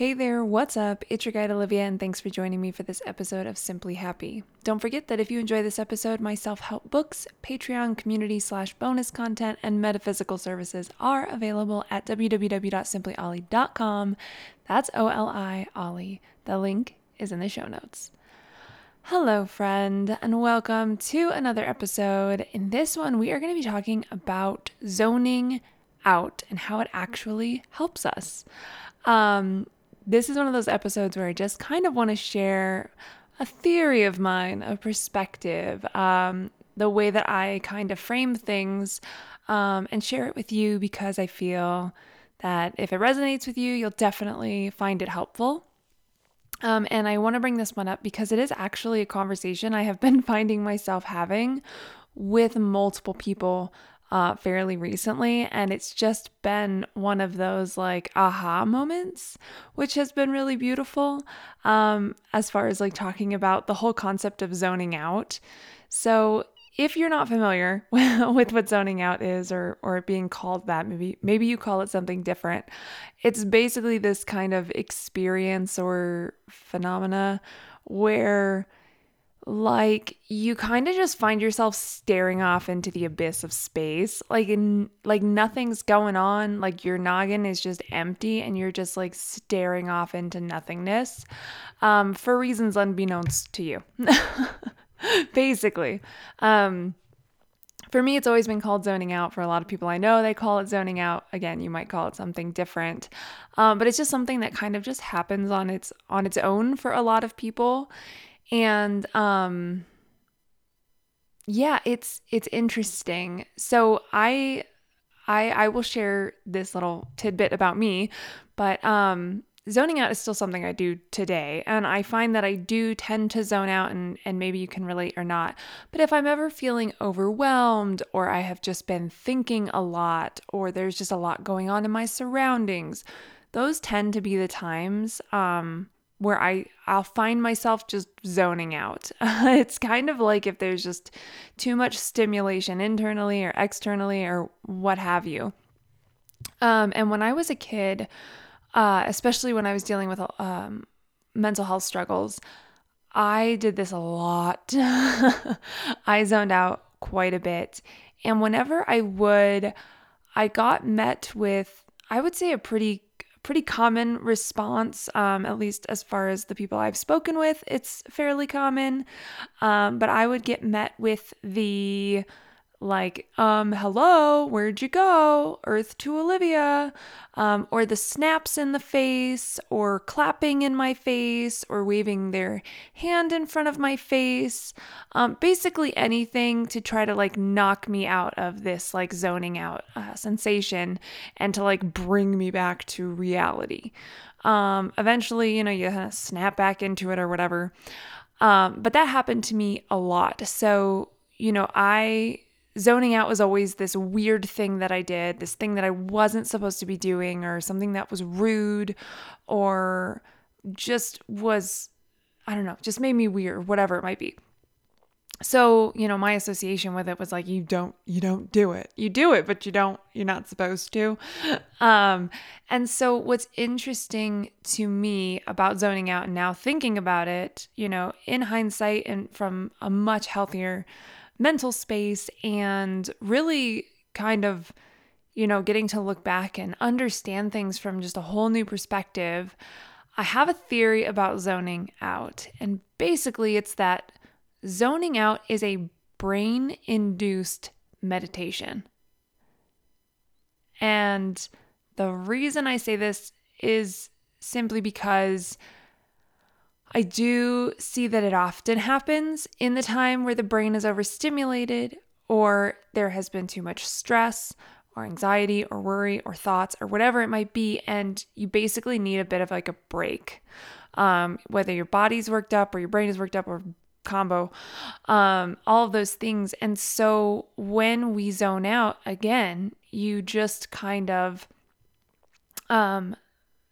Hey there, what's up? It's your guide Olivia, and thanks for joining me for this episode of Simply Happy. Don't forget that if you enjoy this episode, my self help books, Patreon community slash bonus content, and metaphysical services are available at www.simplyollie.com. That's O L I Ollie. The link is in the show notes. Hello, friend, and welcome to another episode. In this one, we are going to be talking about zoning out and how it actually helps us. Um, this is one of those episodes where I just kind of want to share a theory of mine, a perspective, um, the way that I kind of frame things, um, and share it with you because I feel that if it resonates with you, you'll definitely find it helpful. Um, and I want to bring this one up because it is actually a conversation I have been finding myself having with multiple people uh, fairly recently. And it's just been one of those like aha moments, which has been really beautiful um, as far as like talking about the whole concept of zoning out. So, if you're not familiar with what zoning out is or or being called that maybe maybe you call it something different it's basically this kind of experience or phenomena where like you kind of just find yourself staring off into the abyss of space. Like in, like nothing's going on. Like your noggin is just empty and you're just like staring off into nothingness um, for reasons unbeknownst to you. Basically. Um, for me it's always been called zoning out. For a lot of people i know they call it zoning out. Again you might call it something different. Um, but it's just something that kind of just happens on its on its own for a lot of people and um yeah it's it's interesting. So i i i will share this little tidbit about me but um zoning out is still something i do today. And i find that i do tend to zone out and and maybe you can relate or not. But if i'm ever feeling overwhelmed or i have just been thinking a lot or there's just a lot going on in my surroundings those tend to be the times um where I I'll find myself just zoning out. it's kind of like if there's just too much stimulation internally or externally or what have you. Um, and when I was a kid, uh, especially when I was dealing with um, mental health struggles, I did this a lot. I zoned out quite a bit. And whenever I would, I got met with, I would say, a pretty pretty common response, um, at least as far as the people I've spoken with, it's fairly common. Um, but I would get met with the like, um, hello, where'd you go? Earth to Olivia, um, or the snaps in the face, or clapping in my face, or waving their hand in front of my face. Um, basically anything to try to like knock me out of this like zoning out uh, sensation and to like bring me back to reality. Um, eventually, you know, you kind of snap back into it or whatever. Um, but that happened to me a lot. So, you know, I zoning out was always this weird thing that I did, this thing that I wasn't supposed to be doing, or something that was rude, or just was, I don't know, just made me weird, whatever it might be. So, you know, my association with it was like, you don't, you don't do it. You do it, but you don't, you're not supposed to. Um, and so what's interesting to me about zoning out and now thinking about it, you know, in hindsight and from a much healthier mental space and really kind of, you know, getting to look back and understand things from just a whole new perspective, I have a theory about zoning out. And basically, it's that zoning out is a brain induced meditation. And the reason I say this is simply because I do see that it often happens in the time where the brain is overstimulated or there has been too much stress or anxiety or worry or thoughts or whatever it might be. And you basically need a bit of like a break. Um, whether your body's worked up or your brain is worked up or combo, um, all of those things. And so when we zone out again, you just kind of um,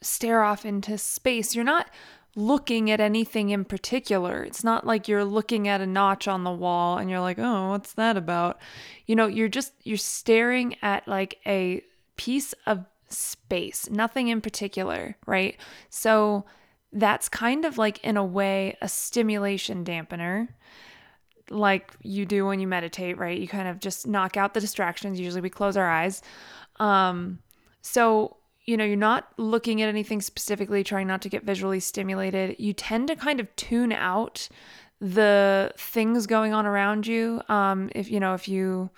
stare off into space. You're not looking at anything in particular. It's not like you're looking at a notch on the wall and you're like, "Oh, what's that about?" You know, you're just you're staring at like a piece of space, nothing in particular, right? So that's kind of like in a way a stimulation dampener like you do when you meditate, right? You kind of just knock out the distractions. Usually we close our eyes. Um so you know, you're not looking at anything specifically, trying not to get visually stimulated. You tend to kind of tune out the things going on around you. Um, if you know, if you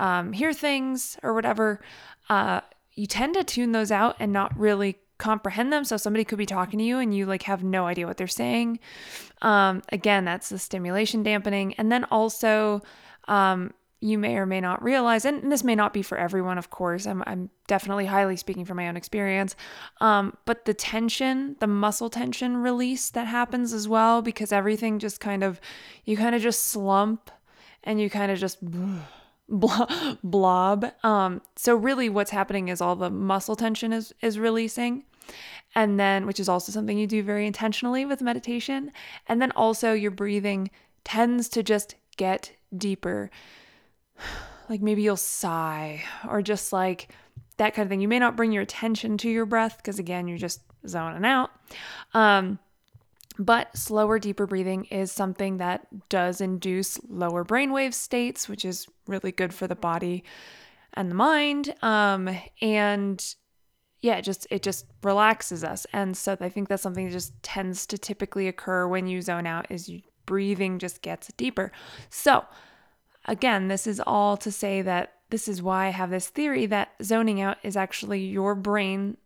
um, hear things or whatever, uh, you tend to tune those out and not really comprehend them. So somebody could be talking to you and you like have no idea what they're saying. Um, again, that's the stimulation dampening, and then also. Um, you may or may not realize, and this may not be for everyone, of course. I'm, I'm definitely highly speaking from my own experience. Um, but the tension, the muscle tension release that happens as well, because everything just kind of, you kind of just slump and you kind of just blob. Um, so really, what's happening is all the muscle tension is is releasing, and then which is also something you do very intentionally with meditation, and then also your breathing tends to just get deeper like maybe you'll sigh or just like that kind of thing. You may not bring your attention to your breath because again, you're just zoning out. Um, but slower, deeper breathing is something that does induce lower brainwave states, which is really good for the body and the mind. Um, and yeah, it just it just relaxes us. And so I think that's something that just tends to typically occur when you zone out is you breathing just gets deeper. So Again, this is all to say that this is why I have this theory that zoning out is actually your brain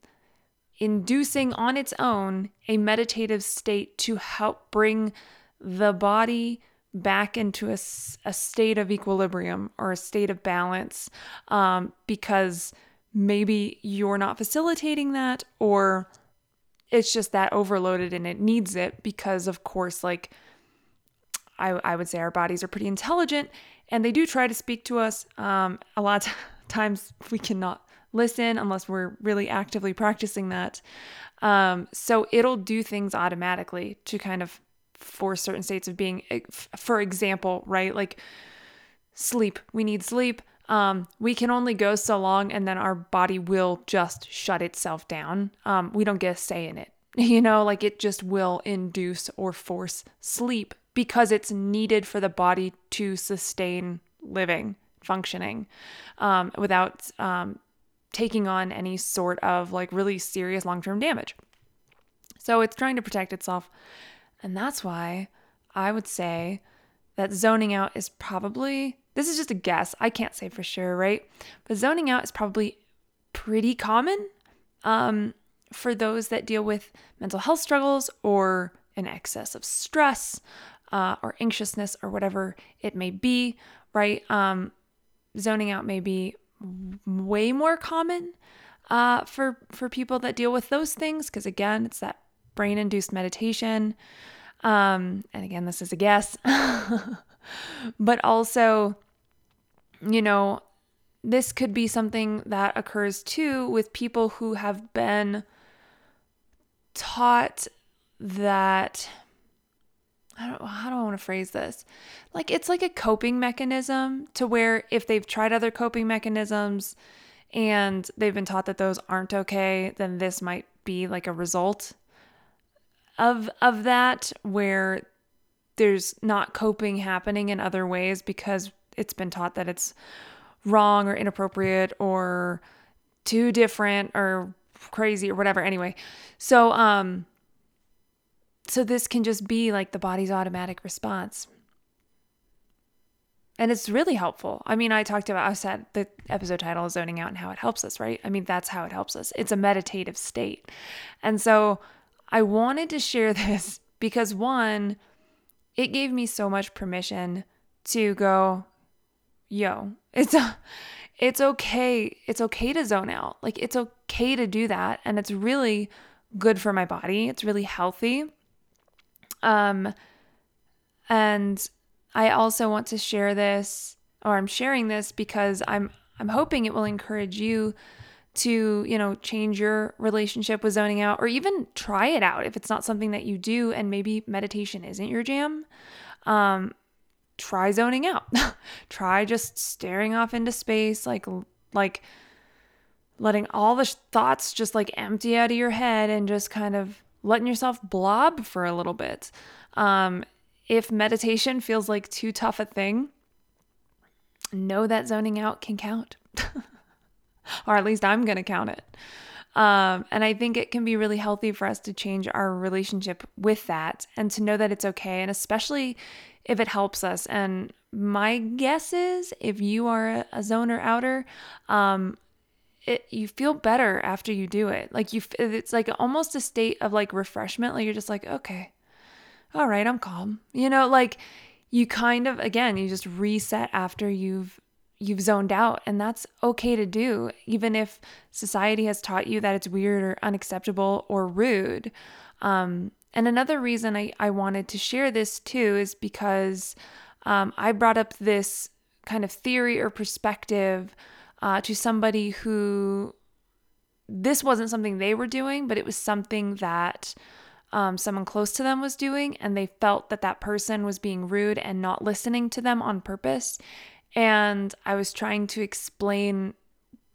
inducing on its own a meditative state to help bring the body back into a, a state of equilibrium or a state of balance um, because maybe you're not facilitating that or it's just that overloaded and it needs it because of course like I, I would say our bodies are pretty intelligent and they do try to speak to us. Um, a lot of times we cannot listen unless we're really actively practicing that. Um, so it'll do things automatically to kind of force certain states of being. For example, right? Like sleep. We need sleep. Um, we can only go so long and then our body will just shut itself down. Um, we don't get a say in it. You know, like it just will induce or force sleep because it's needed for the body to sustain living, functioning um, without um, taking on any sort of like really serious long term damage. So it's trying to protect itself. And that's why I would say that zoning out is probably, this is just a guess, I can't say for sure, right? But zoning out is probably pretty common um, for those that deal with mental health struggles or an excess of stress uh, or anxiousness or whatever it may be, right? Um, zoning out may be way more common uh, for for people that deal with those things because again, it's that brain induced meditation. Um, and again, this is a guess, but also, you know, this could be something that occurs too with people who have been taught that I don't how do I want to phrase this? Like it's like a coping mechanism to where if they've tried other coping mechanisms and they've been taught that those aren't okay, then this might be like a result of of that where there's not coping happening in other ways because it's been taught that it's wrong or inappropriate or too different or crazy or whatever anyway. So um so this can just be like the body's automatic response. And it's really helpful. I mean, I talked about, I said the episode title is zoning out and how it helps us, right? I mean, that's how it helps us. It's a meditative state. And so I wanted to share this because one, it gave me so much permission to go, yo, it's a, it's okay. It's okay to zone out. Like it's okay to do that and it's really good for my body. It's really healthy. Um and I also want to share this or I'm sharing this because I'm I'm hoping it will encourage you to, you know, change your relationship with zoning out or even try it out if it's not something that you do and maybe meditation isn't your jam. Um, try zoning out. try just staring off into space like like letting all the thoughts just like empty out of your head and just kind of letting yourself blob for a little bit. Um, if meditation feels like too tough a thing, know that zoning out can count. or at least I'm going to count it. Um, and I think it can be really healthy for us to change our relationship with that and to know that it's okay. And especially if it helps us. And my guess is if you are a zoner outer, um, it you feel better after you do it. Like you, it's like almost a state of like refreshment. Like you're just like, okay, all right, I'm calm. You know, like you kind of again, you just reset after you've you've zoned out and that's okay to do even if society has taught you that it's weird or unacceptable or rude um, and another reason I, I wanted to share this too is because um, i brought up this kind of theory or perspective uh, to somebody who this wasn't something they were doing but it was something that um, someone close to them was doing and they felt that that person was being rude and not listening to them on purpose and I was trying to explain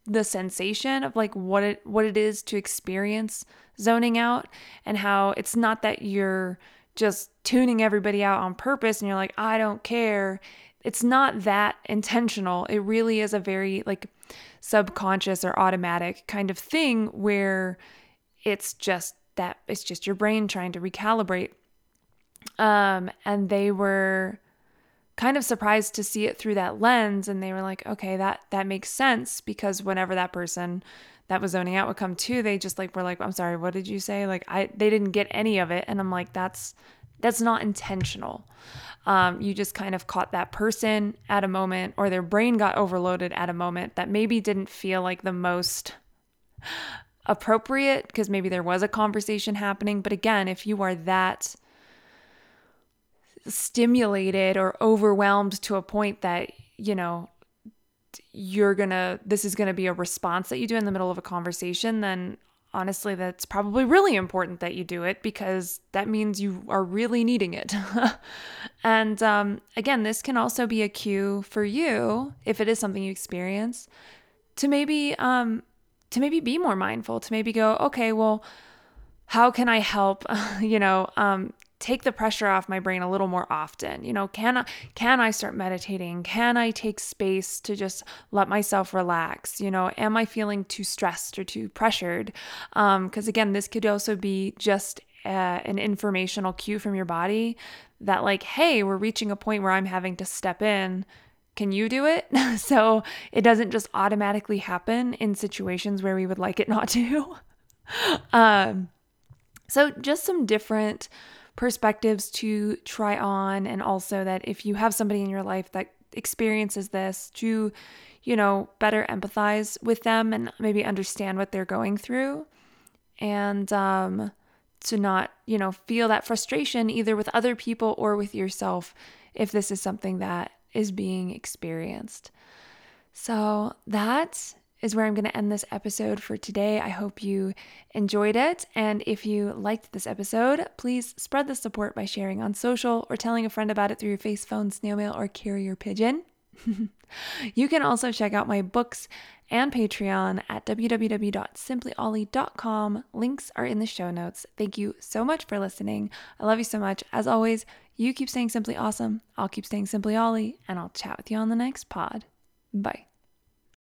the sensation of like what it what it is to experience zoning out and how it's not that you're just tuning everybody out on purpose and you're like I don't care. It's not that intentional. It really is a very like subconscious or automatic kind of thing where it's just that it's just your brain trying to recalibrate. Um and they were kind of surprised to see it through that lens and they were like okay that that makes sense because whenever that person that was zoning out would come to they just like were like i'm sorry what did you say? Like i they didn't get any of it. And i'm like that's that's not intentional um, you just kind of caught that person at a moment or their brain got overloaded at a moment that maybe didn't feel like the most appropriate because maybe there was a conversation happening. But again if you are that stimulated or overwhelmed to a point that, you know, you're gonna, this is gonna be a response that you do in the middle of a conversation, then honestly, that's probably really important that you do it because that means you are really needing it. and um, again, this can also be a cue for you, if it is something you experience, to maybe um, to maybe be more mindful, to maybe go, okay, well, how can I help? you know, um, take the pressure off my brain a little more often you know can i can i start meditating? Can i take space to just let myself relax? You know am i feeling too stressed or too pressured? Um because again this could also be just uh, an informational cue from your body that like hey we're reaching a point where i'm having to step in. Can you do it? So it doesn't just automatically happen in situations where we would like it not to. Um so just some different perspectives to try on and also that if you have somebody in your life that experiences this to you know better empathize with them and maybe understand what they're going through. And um to not you know feel that frustration either with other people or with yourself if this is something that is being experienced. So that is where I'm going to end this episode for today. I hope you enjoyed it. And if you liked this episode, please spread the support by sharing on social or telling a friend about it through your face, phone, snail mail, or carrier pigeon. you can also check out my books and Patreon at www.simplyollie.com. Links are in the show notes. Thank you so much for listening. I love you so much. As always, you keep staying simply awesome. I'll keep staying simply Ollie, and I'll chat with you on the next pod. Bye.